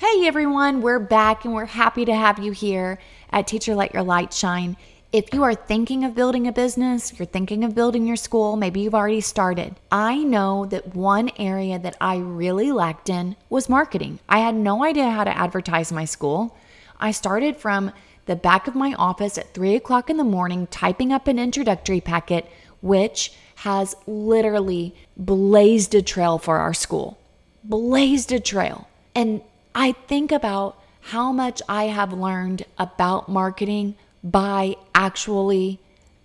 Hey everyone, we're back and we're happy to have you here at Teacher Let Your Light Shine. If you are thinking of building a business, you're thinking of building your school, maybe you've already started. I know that one area that I really lacked in was marketing. I had no idea how to advertise my school. I started from the back of my office at three o'clock in the morning, typing up an introductory packet, which has literally blazed a trail for our school. Blazed a trail. And I think about how much I have learned about marketing by actually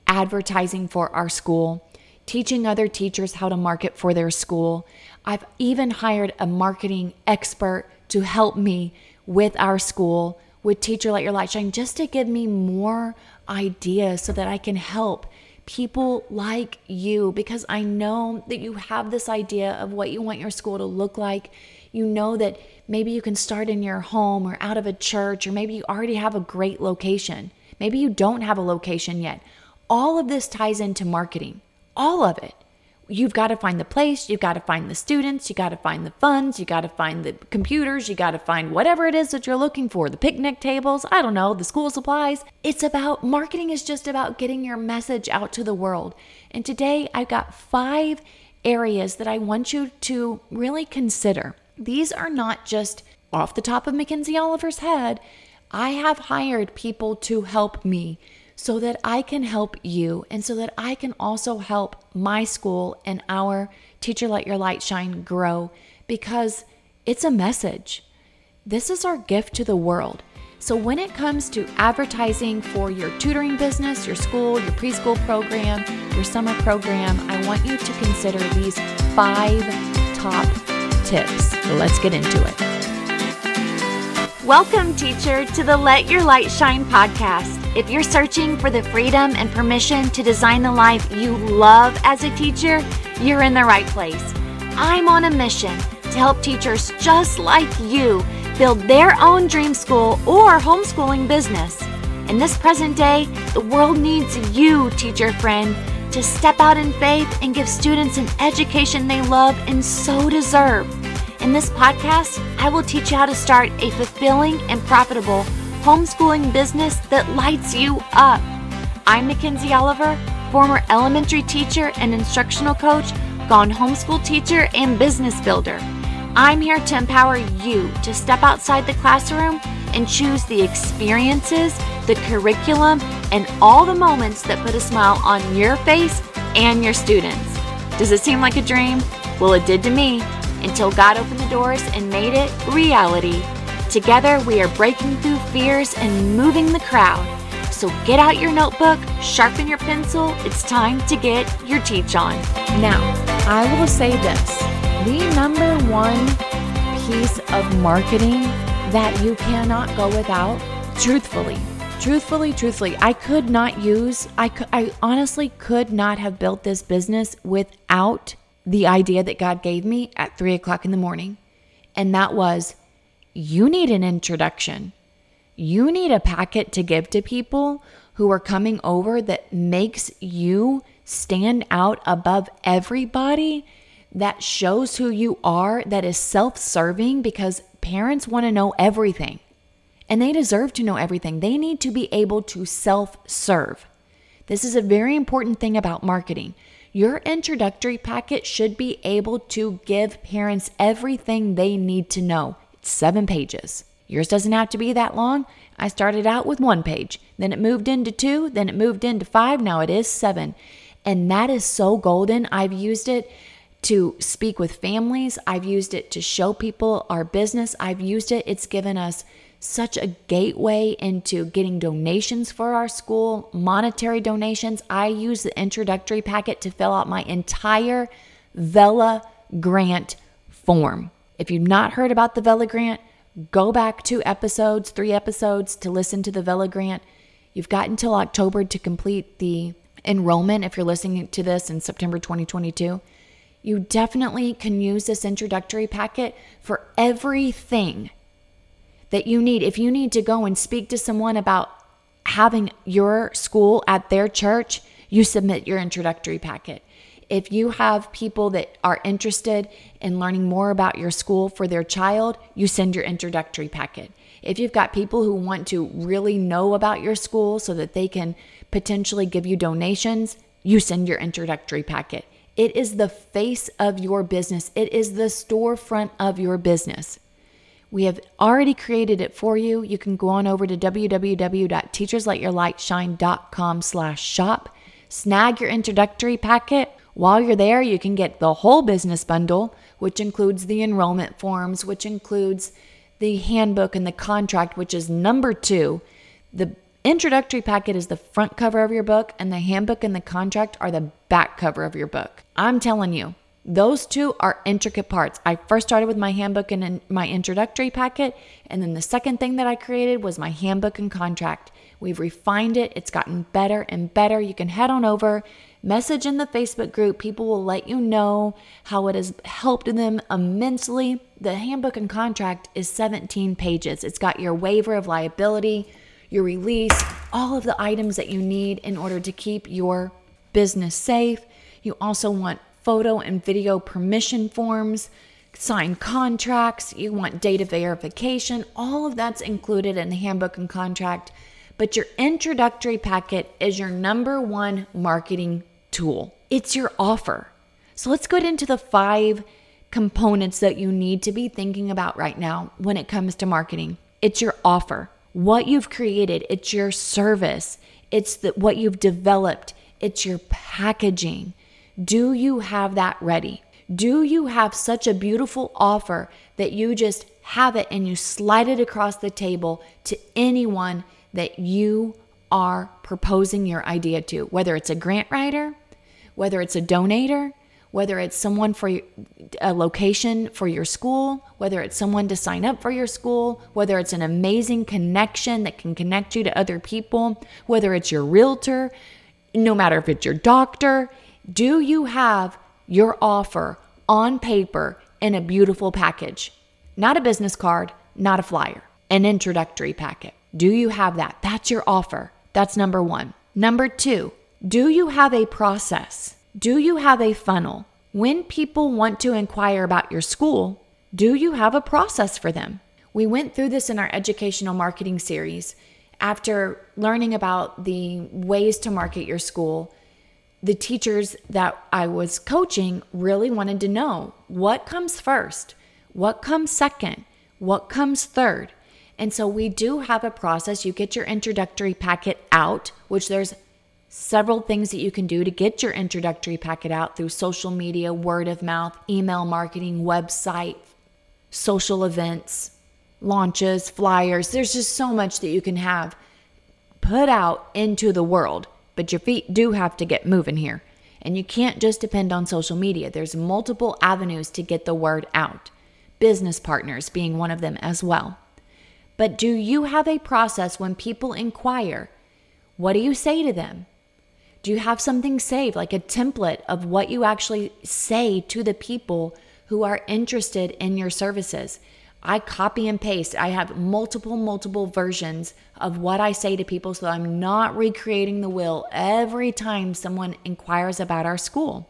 advertising for our school, teaching other teachers how to market for their school. I've even hired a marketing expert to help me with our school, with Teacher Let Your Light Shine, just to give me more ideas so that I can help people like you because I know that you have this idea of what you want your school to look like. You know that maybe you can start in your home or out of a church, or maybe you already have a great location. Maybe you don't have a location yet. All of this ties into marketing, all of it. You've got to find the place, you've got to find the students, you got to find the funds, you got to find the computers, you got to find whatever it is that you're looking for, the picnic tables, I don't know, the school supplies. It's about marketing is just about getting your message out to the world. And today I've got 5 areas that I want you to really consider. These are not just off the top of Mackenzie Oliver's head. I have hired people to help me so that I can help you and so that I can also help my school and our Teacher Let Your Light Shine grow because it's a message. This is our gift to the world. So, when it comes to advertising for your tutoring business, your school, your preschool program, your summer program, I want you to consider these five top tips. Let's get into it. Welcome, teacher, to the Let Your Light Shine podcast. If you're searching for the freedom and permission to design the life you love as a teacher, you're in the right place. I'm on a mission to help teachers just like you build their own dream school or homeschooling business. In this present day, the world needs you, teacher friend, to step out in faith and give students an education they love and so deserve. In this podcast, I will teach you how to start a fulfilling and profitable homeschooling business that lights you up. I'm Mackenzie Oliver, former elementary teacher and instructional coach, gone homeschool teacher, and business builder. I'm here to empower you to step outside the classroom and choose the experiences, the curriculum, and all the moments that put a smile on your face and your students. Does it seem like a dream? Well, it did to me until God opened the doors and made it reality. Together, we are breaking through fears and moving the crowd. So get out your notebook, sharpen your pencil. It's time to get your teach on. Now, I will say this the number one piece of marketing that you cannot go without, truthfully, truthfully, truthfully, I could not use, I, I honestly could not have built this business without the idea that God gave me at three o'clock in the morning. And that was you need an introduction. You need a packet to give to people who are coming over that makes you stand out above everybody, that shows who you are, that is self serving because parents want to know everything and they deserve to know everything. They need to be able to self serve. This is a very important thing about marketing. Your introductory packet should be able to give parents everything they need to know. It's seven pages. Yours doesn't have to be that long. I started out with one page, then it moved into two, then it moved into five, now it is seven. And that is so golden. I've used it to speak with families, I've used it to show people our business, I've used it, it's given us such a gateway into getting donations for our school, monetary donations. I use the introductory packet to fill out my entire Vela grant form. If you've not heard about the Vela grant, go back two episodes, three episodes to listen to the Vela grant. You've got until October to complete the enrollment if you're listening to this in September 2022. You definitely can use this introductory packet for everything that you need. If you need to go and speak to someone about having your school at their church, you submit your introductory packet. If you have people that are interested in learning more about your school for their child, you send your introductory packet. If you've got people who want to really know about your school so that they can potentially give you donations, you send your introductory packet. It is the face of your business, it is the storefront of your business. We have already created it for you. You can go on over to www.teachersletyourlightshine.com slash shop, snag your introductory packet. While you're there, you can get the whole business bundle, which includes the enrollment forms, which includes the handbook and the contract, which is number two. The introductory packet is the front cover of your book, and the handbook and the contract are the back cover of your book. I'm telling you, those two are intricate parts. I first started with my handbook and my introductory packet, and then the second thing that I created was my handbook and contract. We've refined it, it's gotten better and better. You can head on over, message in the Facebook group. People will let you know how it has helped them immensely. The handbook and contract is 17 pages. It's got your waiver of liability, your release, all of the items that you need in order to keep your business safe. You also want photo and video permission forms, sign contracts, you want data verification, all of that's included in the handbook and contract. But your introductory packet is your number one marketing tool. It's your offer. So let's go into the five components that you need to be thinking about right now when it comes to marketing. It's your offer, what you've created, it's your service, it's the, what you've developed, it's your packaging, do you have that ready? Do you have such a beautiful offer that you just have it and you slide it across the table to anyone that you are proposing your idea to, whether it's a grant writer, whether it's a donator, whether it's someone for a location for your school, whether it's someone to sign up for your school, whether it's an amazing connection that can connect you to other people, whether it's your realtor, no matter if it's your doctor, do you have your offer on paper in a beautiful package? Not a business card, not a flyer, an introductory packet. Do you have that? That's your offer. That's number one. Number two, do you have a process? Do you have a funnel? When people want to inquire about your school, do you have a process for them? We went through this in our educational marketing series. After learning about the ways to market your school, the teachers that I was coaching really wanted to know what comes first, what comes second, what comes third. And so we do have a process. You get your introductory packet out, which there's several things that you can do to get your introductory packet out through social media, word of mouth, email marketing, website, social events, launches, flyers. There's just so much that you can have put out into the world but your feet do have to get moving here. And you can't just depend on social media. There's multiple avenues to get the word out, business partners being one of them as well. But do you have a process when people inquire? What do you say to them? Do you have something saved, like a template of what you actually say to the people who are interested in your services? I copy and paste. I have multiple, multiple versions of what I say to people so I'm not recreating the wheel every time someone inquires about our school.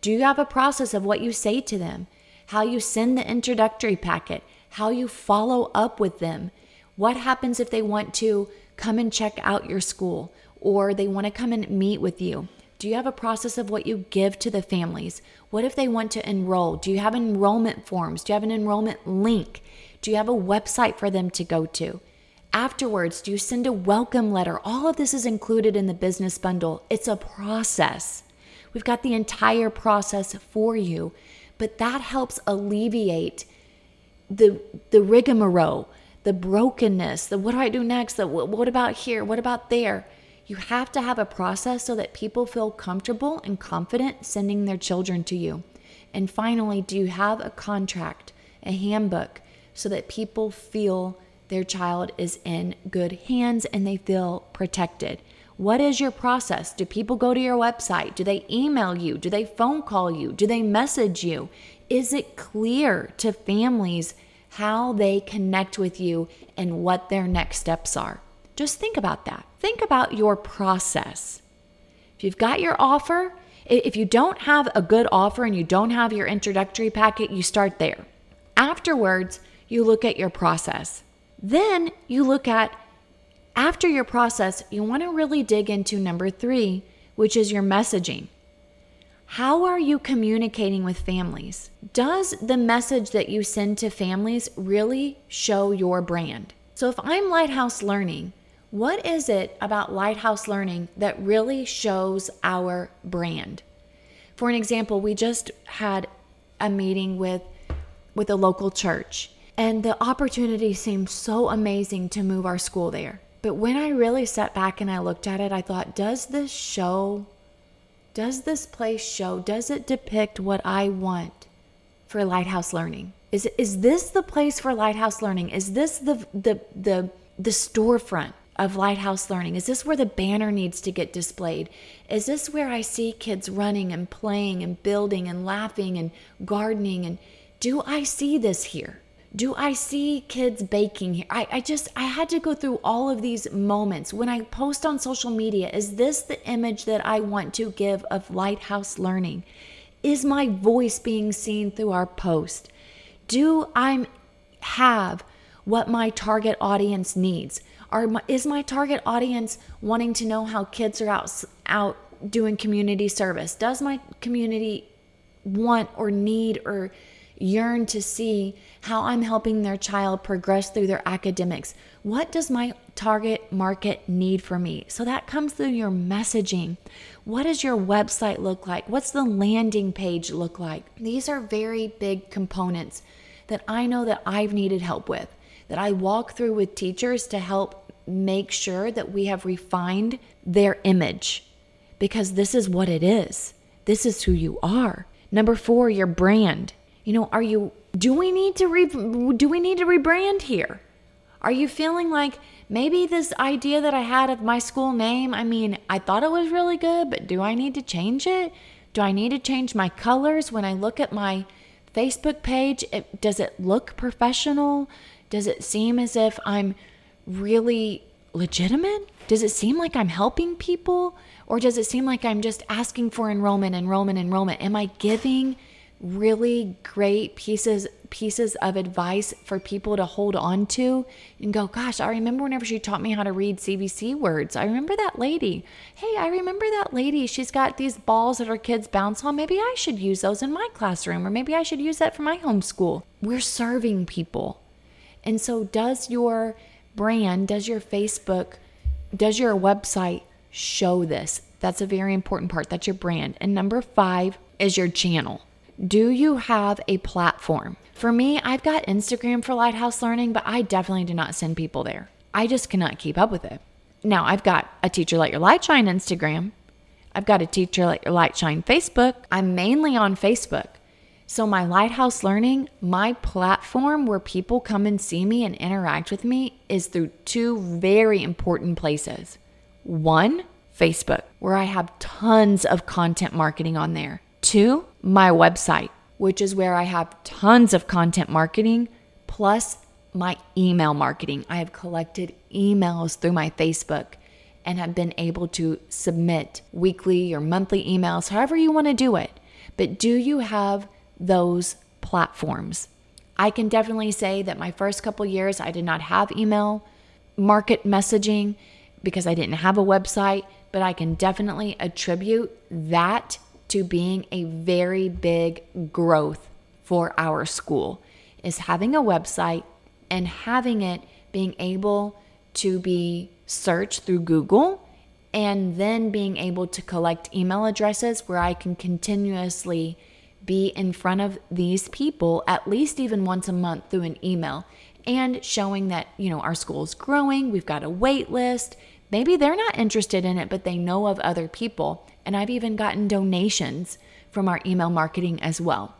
Do you have a process of what you say to them? How you send the introductory packet? How you follow up with them? What happens if they want to come and check out your school or they want to come and meet with you? Do you have a process of what you give to the families? What if they want to enroll? Do you have enrollment forms? Do you have an enrollment link? Do you have a website for them to go to? Afterwards, do you send a welcome letter? All of this is included in the business bundle. It's a process. We've got the entire process for you, but that helps alleviate the the rigmarole, the brokenness, the what do I do next? The what about here? What about there? You have to have a process so that people feel comfortable and confident sending their children to you. And finally, do you have a contract, a handbook, so that people feel their child is in good hands and they feel protected? What is your process? Do people go to your website? Do they email you? Do they phone call you? Do they message you? Is it clear to families how they connect with you and what their next steps are? Just think about that. Think about your process. If you've got your offer, If you don't have a good offer and you don't have your introductory packet, you start there. Afterwards, you look at your process. Then you look at, after your process, you want to really dig into number three, which is your messaging. How are you communicating with families? Does the message that you send to families really show your brand? So, if I'm Lighthouse Learning, what is it about Lighthouse Learning that really shows our brand? For an example, we just had a meeting with with a local church and the opportunity seemed so amazing to move our school there. But when I really sat back and I looked at it, I thought, does this show does this place show, does it depict what I want for Lighthouse Learning? Is, is this the place for Lighthouse Learning? Is this the, the, the, the storefront of Lighthouse Learning? Is this where the banner needs to get displayed? Is this where I see kids running and playing and building and laughing and gardening? And do I see this here? do I see kids baking here? I, I just, I had to go through all of these moments. When I post on social media, is this the image that I want to give of Lighthouse Learning? Is my voice being seen through our post? Do I have what my target audience needs? Are my, is my target audience wanting to know how kids are out, out doing community service? Does my community want or need or yearn to see how I'm helping their child progress through their academics. What does my target market need for me? So that comes through your messaging. What does your website look like? What's the landing page look like? These are very big components that I know that I've needed help with, that I walk through with teachers to help make sure that we have refined their image because this is what it is. This is who you are. Number four, your brand. You know, are you do we need to re, do we need to rebrand here? Are you feeling like maybe this idea that I had of my school name, I mean, I thought it was really good, but do I need to change it? Do I need to change my colors when I look at my Facebook page? It, does it look professional? Does it seem as if I'm really legitimate? Does it seem like I'm helping people? Or does it seem like I'm just asking for enrollment, enrollment, enrollment? Am I giving really great pieces pieces of advice for people to hold on to and go gosh i remember whenever she taught me how to read CVC words i remember that lady hey i remember that lady she's got these balls that her kids bounce on maybe i should use those in my classroom or maybe i should use that for my homeschool we're serving people and so does your brand does your facebook does your website show this that's a very important part that's your brand and number five is your channel do you have a platform? For me, I've got Instagram for Lighthouse Learning, but I definitely do not send people there. I just cannot keep up with it. Now, I've got a Teacher Let Your Light Shine Instagram. I've got a Teacher Let Your Light Shine Facebook. I'm mainly on Facebook. So, my Lighthouse Learning, my platform where people come and see me and interact with me is through two very important places. One, Facebook, where I have tons of content marketing on there. Two, my website, which is where I have tons of content marketing plus my email marketing. I have collected emails through my Facebook and have been able to submit weekly or monthly emails, however you want to do it. But do you have those platforms? I can definitely say that my first couple years I did not have email market messaging because I didn't have a website, but I can definitely attribute that to being a very big growth for our school is having a website and having it being able to be searched through Google and then being able to collect email addresses where I can continuously be in front of these people at least even once a month through an email and showing that, you know, our school is growing, we've got a wait list. Maybe they're not interested in it, but they know of other people. And I've even gotten donations from our email marketing as well.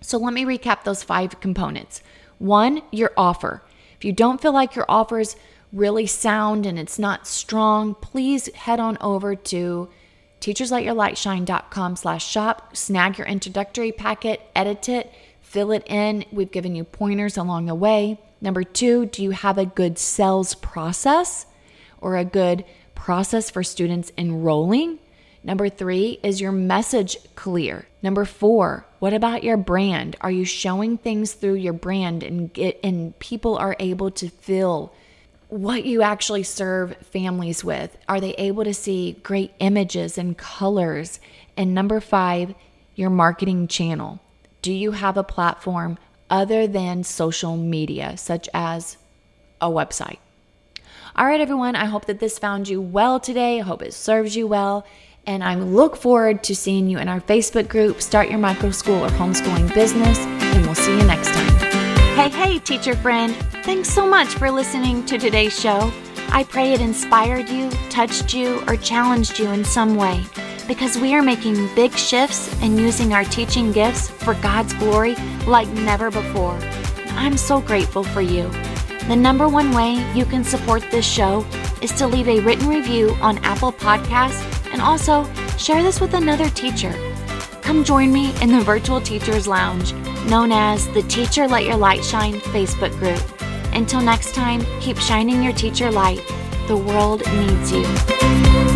So let me recap those five components. One, your offer. If you don't feel like your offer is really sound and it's not strong, please head on over to teachersletyourlightshine.com slash shop, snag your introductory packet, edit it, fill it in. We've given you pointers along the way. Number two, do you have a good sales process or a good process for students enrolling? Number three, is your message clear? Number four, what about your brand? Are you showing things through your brand and get and people are able to feel what you actually serve families with? Are they able to see great images and colors? And number five, your marketing channel. Do you have a platform other than social media, such as a website? All right, everyone, I hope that this found you well today. I hope it serves you well. And I look forward to seeing you in our Facebook group, Start Your Micro School or Homeschooling Business. And we'll see you next time. Hey, hey, teacher friend. Thanks so much for listening to today's show. I pray it inspired you, touched you, or challenged you in some way because we are making big shifts and using our teaching gifts for God's glory like never before. I'm so grateful for you. The number one way you can support this show is to leave a written review on Apple Podcasts and also share this with another teacher. Come join me in the Virtual Teachers Lounge, known as the Teacher Let Your Light Shine Facebook group. Until next time, keep shining your teacher light. The world needs you.